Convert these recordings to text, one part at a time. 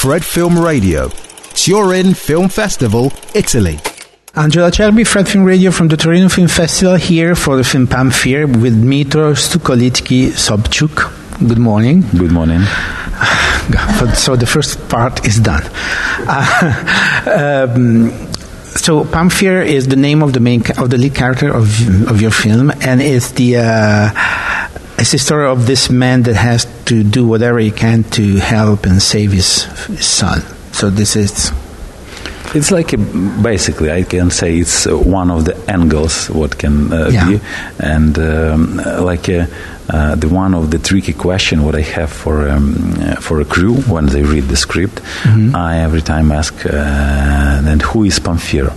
Fred Film Radio, Turin Film Festival, Italy. Angela Cerbi, Fred Film Radio from the Torino Film Festival here for the film Pamfir with Dmytro Sukholytkyy Sobchuk. Good morning. Good morning. So the first part is done. Uh, um, so Pamfir is the name of the main of the lead character of of your film, and it's the uh, it's the story of this man that has to do whatever he can to help and save his, his son. So this is It's like a, basically, I can say it's one of the angles what can uh, Yeah. be, and um, like uh, uh, the one of the tricky question what I have for um, for a crew when they read the script, I every time ask, uh, then who is Pamfir?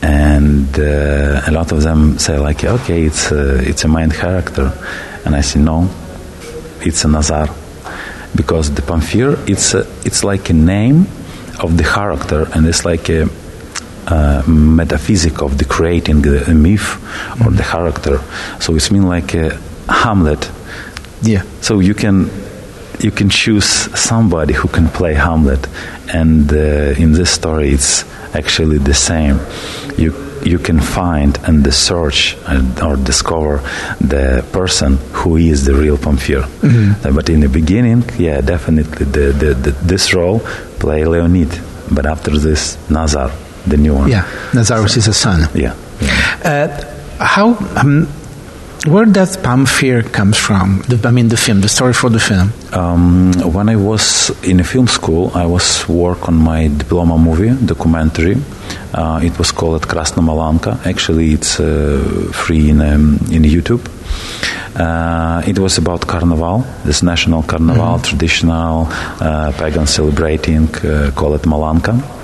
And uh, a lot of them say like, okay, it's a, it's a main character, and I say no, it's a Nazar, because the Pamfir it's a, it's like a name of the character, and it's like a uh, metaphysic of the creating the, a myth or the character. So it's mean like a Hamlet. yeah. So you can you can choose somebody who can play Hamlet, and uh, in this story it's actually the same. You you can find and the search and, or discover the person who is the real Pamfir. Uh, but in the beginning, yeah, definitely the, the, the this role play Leonid, but after this Nazar, the new one. Yeah, Nazarus is a son. yeah. Uh, how, um, where does Fear comes from? The, I mean, the film, the story for the film. Um, when I was in a film school, I was work on my diploma movie documentary. Uh, it was called Krasna Malanka. Actually, it's uh, free in um, in YouTube. Uh, it was about Carnival, this national Carnival, traditional uh, pagan celebrating, uh, call it Malanka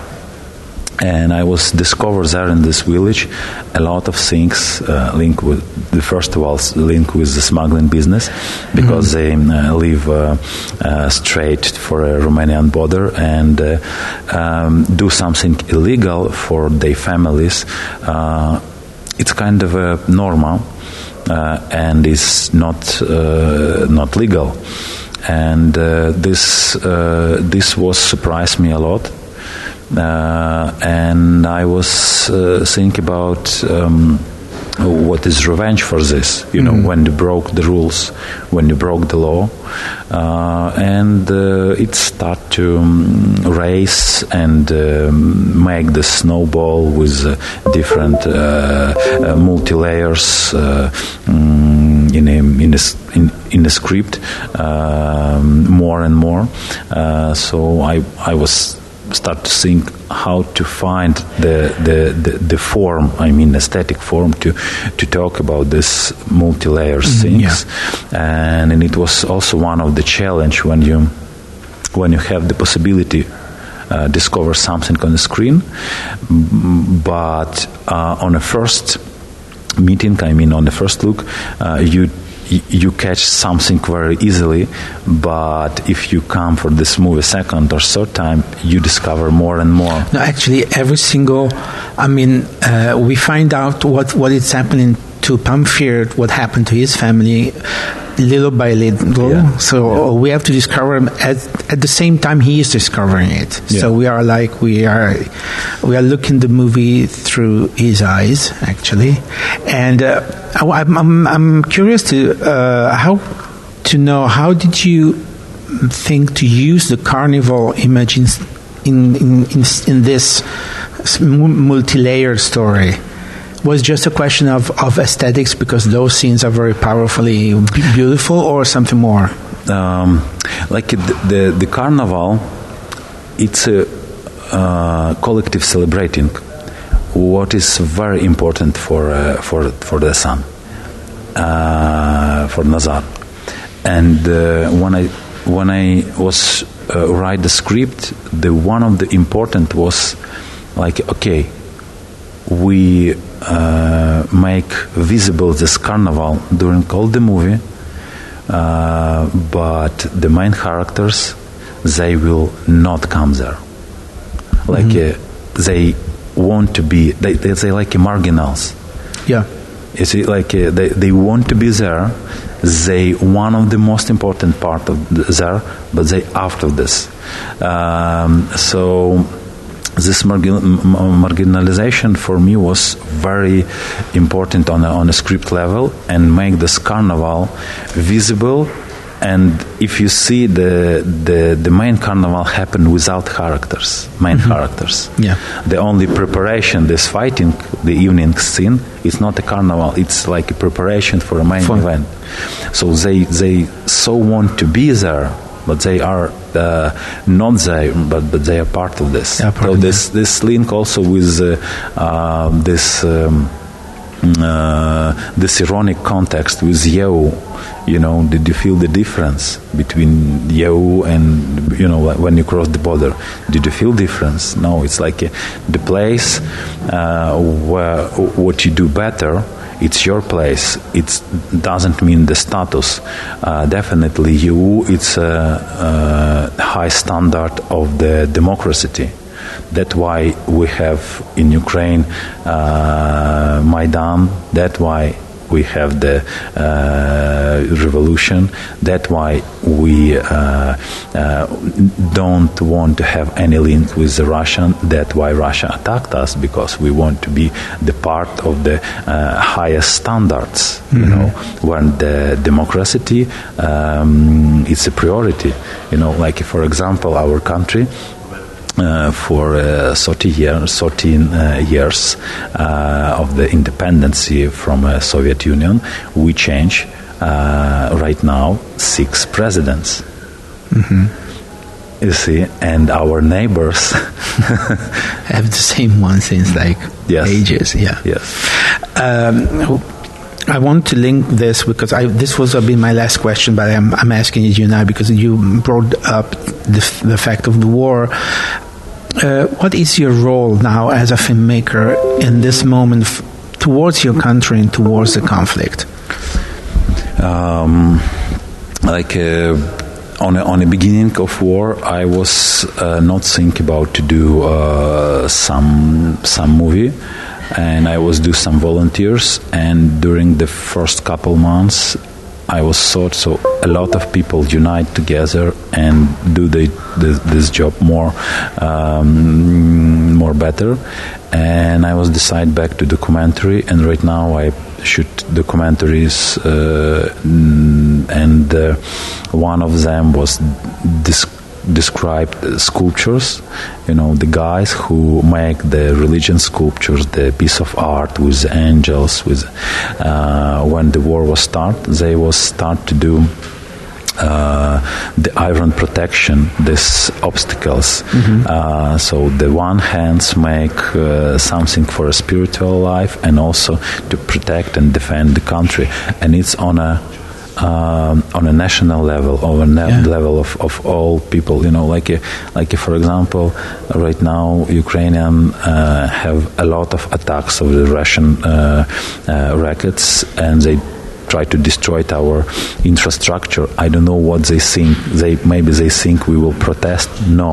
and I was discovered there in this village a lot of things uh, linked with the first of all linked with the smuggling business because they uh, live uh, uh, straight for a Romanian border and uh, um, do something illegal for their families. Uh, it's kind of a normal uh, and is not uh, not legal. And uh, this uh, this was surprised me a lot and I was uh, thinking about um, what is revenge for this. You know, when you broke the rules, when you broke the law, uh, and uh, it start to um, race and um, make the snowball with uh, different uh, uh, multi layers. Uh, mm, in a in a, in, in a script um, more and more. Uh, so I I was start to think how to find the, the, the, the form, I mean aesthetic form to to talk about this multi-layer things, and, and it was also one of the challenge when you when you have the possibility uh, discover something on the screen, but uh, on a first meeting, I mean on the first look, uh, you you catch something very easily, but if you come for this movie second or third time, you discover more and more. No, actually, every single, I mean, uh, we find out what, what is happening to Pamfir, what happened to his family, little by little. Yeah. So we have to discover him at, at the same time he is discovering it. So we are like we are we are looking the movie through his eyes actually, and uh, I, am I'm, I'm curious to uh, how to know how did you think to use the carnival image in in in, in, in this multi-layered story was just a question of, of aesthetics because those scenes are very powerfully beautiful or something more? Um, like the, the the carnival, it's a uh, collective celebrating what is very important for uh, for for the son, uh, for Nazar, and uh, when I when I was uh, write the script, the one of the important was like okay, we uh, make visible this carnival during all the movie uh, but the main characters they will not come there. Like uh, they want to be they, they, they like marginals. Yeah. You see like uh, they, they want to be there. They one of the most important part of there, but they after this. Um, so this marginalization for me was very important on a, on a script level and make this carnival visible and if you see the the, the main carnival happen without characters main mm-hmm. characters yeah the only preparation this fighting the evening scene it's not a carnival it's like a preparation for a main Fun. event so they they so want to be there but they are uh, not there, but, but they are part of this. Yeah, part so of this this link also with uh, uh, this. Um, uh, this ironic context with EU, you know, did you feel the difference between EU and you know when you cross the border? Did you feel difference? No, it's like uh, the place uh, where what you do better it's your place. It doesn't mean the status. Uh, definitely, you. It's a, a, high standard of the democracy. That's why we have in Ukraine uh, Maidan. That's why we have the uh, revolution. That's why we uh, uh, don't want to have any link with the Russian. That's why Russia attacked us because we want to be the part of the uh, highest standards. Mm-hmm. You know, when the democracy um, is a priority. You know, like for example, our country uh, for uh, 30 years, 13 uh, years uh, of the independence from uh, Soviet Union, we change uh, right now six presidents. Mm-hmm. You see, and our neighbors have the same one since like yes. ages. Yeah. Yes. Um, I want to link this because I, this was been my last question, but I'm, I'm asking it you now because you brought up the, the fact of the war. Uh, what is your role now as a filmmaker in this moment towards your country and towards the conflict? Um, like uh, on on the beginning of war, I was uh, not thinking about to do uh, some some movie, and I was do some volunteers. And during the first couple months, I was thought so a lot of people unite together and do the, this job more um, more better. And I was decided back to documentary and right now I shoot documentaries uh, and uh, one of them was this described sculptures. You know, the guys who make the religion sculptures, the piece of art with angels. With uh, when the war was start, they was start to do. Uh, the iron protection, these obstacles. Mm-hmm. Uh, so the one hands make uh, something for a spiritual life and also to protect and defend the country, and it's on a um, on a national level or a yeah. level of, of all people. You know, like a, like a, for example, right now Ukrainian uh, have a lot of attacks of the Russian uh, uh, rockets, and they try to destroy our infrastructure. I don't know what they think. They maybe they think we will protest. No,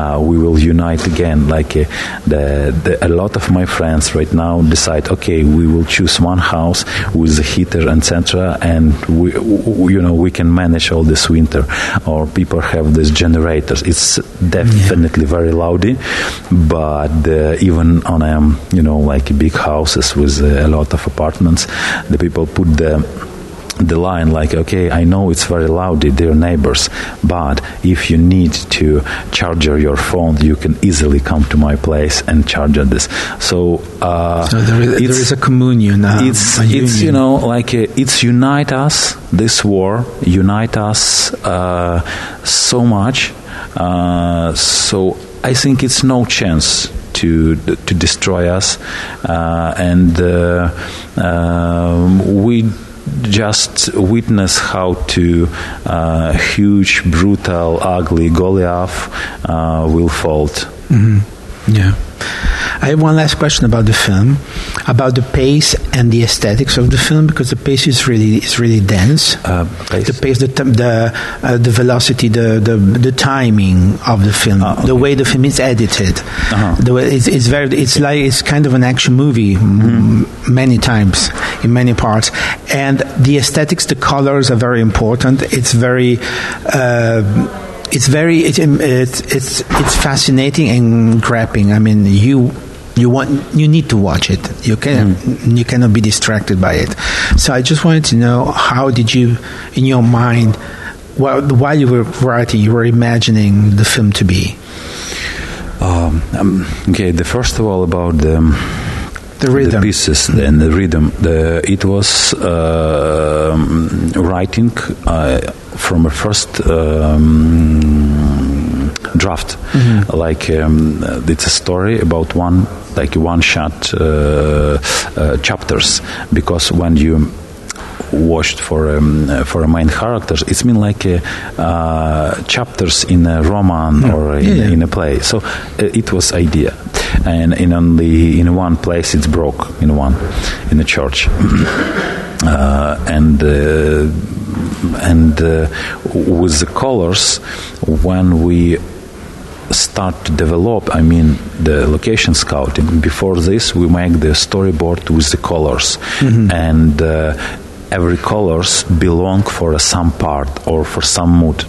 uh, we will unite again. Like uh, the, the, a lot of my friends right now decide, okay, we will choose one house with a heater, and etc., and we, we, you know, we can manage all this winter. Or people have these generators. It's definitely yeah. very loudy, but uh, even on um, you know like big houses with uh, a lot of apartments, the people put the the line like okay i know it's very loud dear neighbors but if you need to charge your phone you can easily come to my place and charge this. So, uh, so there, is, there is a communion uh, it's it's you know like uh, it's unite us this war unite us uh, so much uh, so i think it's no chance to to destroy us, uh, and uh, um, we just witness how to uh, huge, brutal, ugly Goliath uh, will fall. Mm-hmm. Yeah. I have one last question about the film, about the pace and the aesthetics of the film, because the pace is really is really dense. Uh, pace? The pace, the t- the uh, the velocity, the, the the timing of the film, Ah, the way the film is edited. Uh-huh. The way it's, it's very it's like it's kind of an action movie Mm-hmm. m- many times in many parts, and the aesthetics, the colors are very important. It's very. Uh, it's very it's it's it's it's fascinating and grabbing. I mean, you you want you need to watch it. You can you cannot be distracted by it. So I just wanted to know how did you, in your mind, while while you were writing, you were imagining the film to be Um, um, okay, the first of all about the, the rhythm. the pieces and the rhythm. The, it was um writing uh, from a first um, draft. Like um, it's a story about one like one shot uh, uh, chapters because when you watched for um, uh, for a main characters, it's been like uh, uh, chapters in a roman or in, Yeah, yeah. in a play. So uh, it was idea, and in only in one place it's broke in one in the church, uh, and. Uh, and uh, with the colors, when we start to develop, I mean, the location scouting. Before this, we make the storyboard with the colors, and uh, every colors belong for some part or for some mood.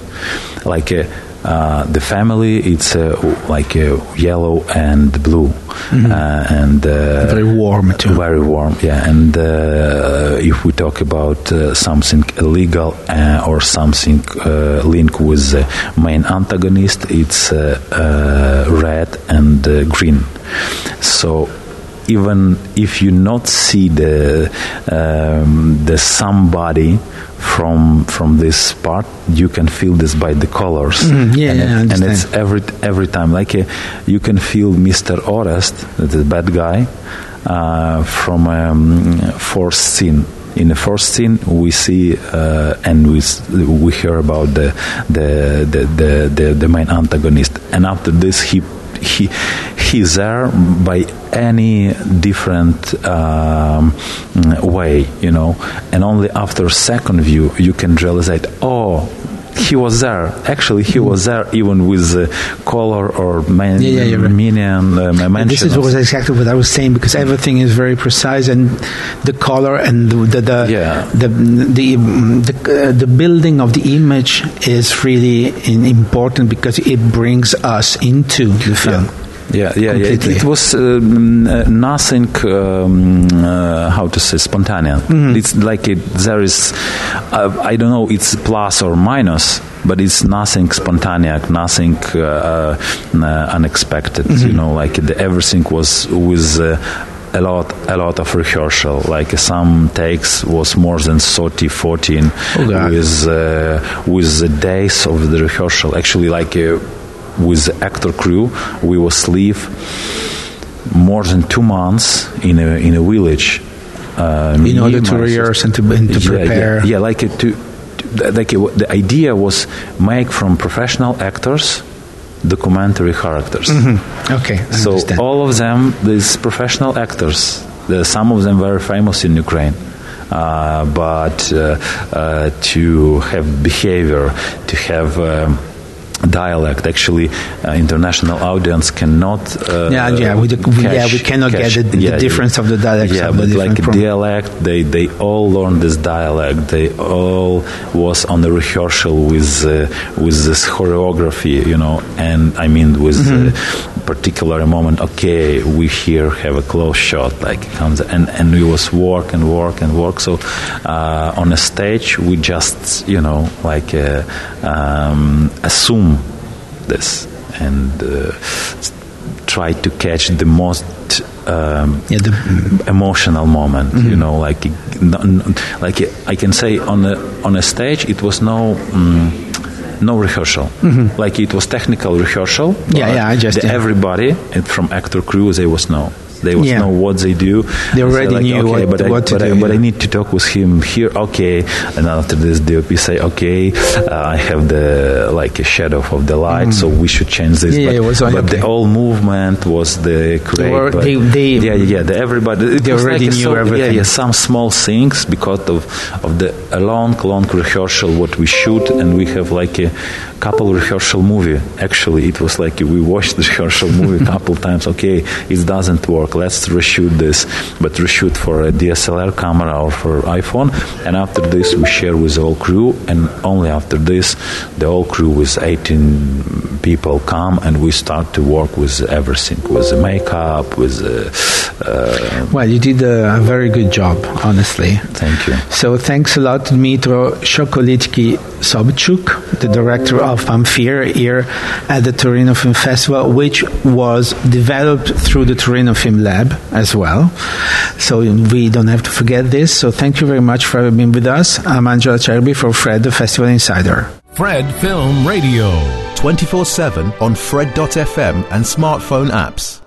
Like uh, uh, the family, it's uh, like uh, yellow and blue, uh, and uh, Very warm too. very warm, yeah. And uh, if we talk about uh, something illegal uh, or something uh, linked with the main antagonist, it's uh, uh, red and uh, green. So even if you not see the um, the somebody from from this part, you can feel this by the colors. Mhm, yeah, and, yeah, I it- and it's every every time like uh, you can feel Mr. Orest, the bad guy, uh, from um, fourth scene. In the first scene, we see uh, and we we hear about the the, the the the the main antagonist, and after this, he he he's there by any different um, way, you know, and only after second view you can realize that oh he was there. Actually, he was there even with the color or man, Yeah, yeah, right. minion uh, this is was exactly what I was saying because everything is very precise and the color and the the the Yeah. the the, the, uh, the building of the image is really important because it brings us into the film. Yeah, yeah, yeah. It, Completely. it was um, uh, nothing. Um, uh, how to say spontaneous? Mm-hmm. It's like it, there is. Uh, I don't know. It's plus or minus, but it's nothing spontaneous, nothing uh, uh, unexpected. Mm-hmm. You know, like the, everything was with. Uh, a lot a lot of rehearsal like some takes was more than 30 14 Oh, with uh, with the days of the rehearsal actually like uh, with the actor crew we was live more than two months in a in a village uh, In order to rehearse and to, and to yeah, prepare. yeah, yeah, like it to, to like it, the idea was make from professional actors documentary characters Okay, I so understand. all of them, these professional actors, the, some of them very famous in Ukraine. Uh, but uh, uh, to have behavior, to have um, dialect, actually, uh, international audience cannot. Uh, Yeah, yeah, we do- we- yeah, we cannot get the- the difference of the dialects Yeah, but like dialect, they they all learned this dialect. They all was on the rehearsal with uh, with this choreography, you know. And I mean, with Mm-hmm. particular moment. Okay, we here have a close shot, like comes and and we was work and work and work. So uh, on a stage, we just you know like uh, um, assume this and uh, try to catch the most um, Yeah, the- emotional moment. Mm-hmm. You know, like like I can say on a on a stage, it was no. Um, no rehearsal, like it was technical rehearsal. Mm-hmm. Yeah, yeah, I just- the- yeah. everybody from actor crew they was no. They was Yeah. know what they do. They already knew okay, what- but I, what to but do, I, but I need to talk with him here. Okay, and after this, DOP say, okay, uh, I have the like a shadow of the light, so we should change this. Mm. Yeah, but, was but okay. the whole movement was the were- but- they- they- yeah, yeah, yeah. The, everybody. They already like knew so- everything. Yeah, yeah. Some small things because of of the a long, long rehearsal what we shoot, and we have like a couple rehearsal movie. Actually, it was like we watched the rehearsal movie a couple times. Okay, it doesn't work. Let's reshoot this, but reshoot for a DSLR camera or for iPhone. And after this, we share with the whole crew, and only after this, the whole crew with 18 people come, and we start to work with everything, with the makeup, with the. Uh, Well, you did a, a very good job, honestly. thank you. So thanks a lot to Dmytro Sukholytkyy Sobchuk, the director of Pamfir here at the Torino Film Festival, which was developed through the Torino Film Lab as well. So we don't have to forget this. So thank you very much for having been with us. I'm Angela Cherby for Fred, the Festival Insider. Fred Film Radio. 24 7 on Fred.fm and smartphone apps.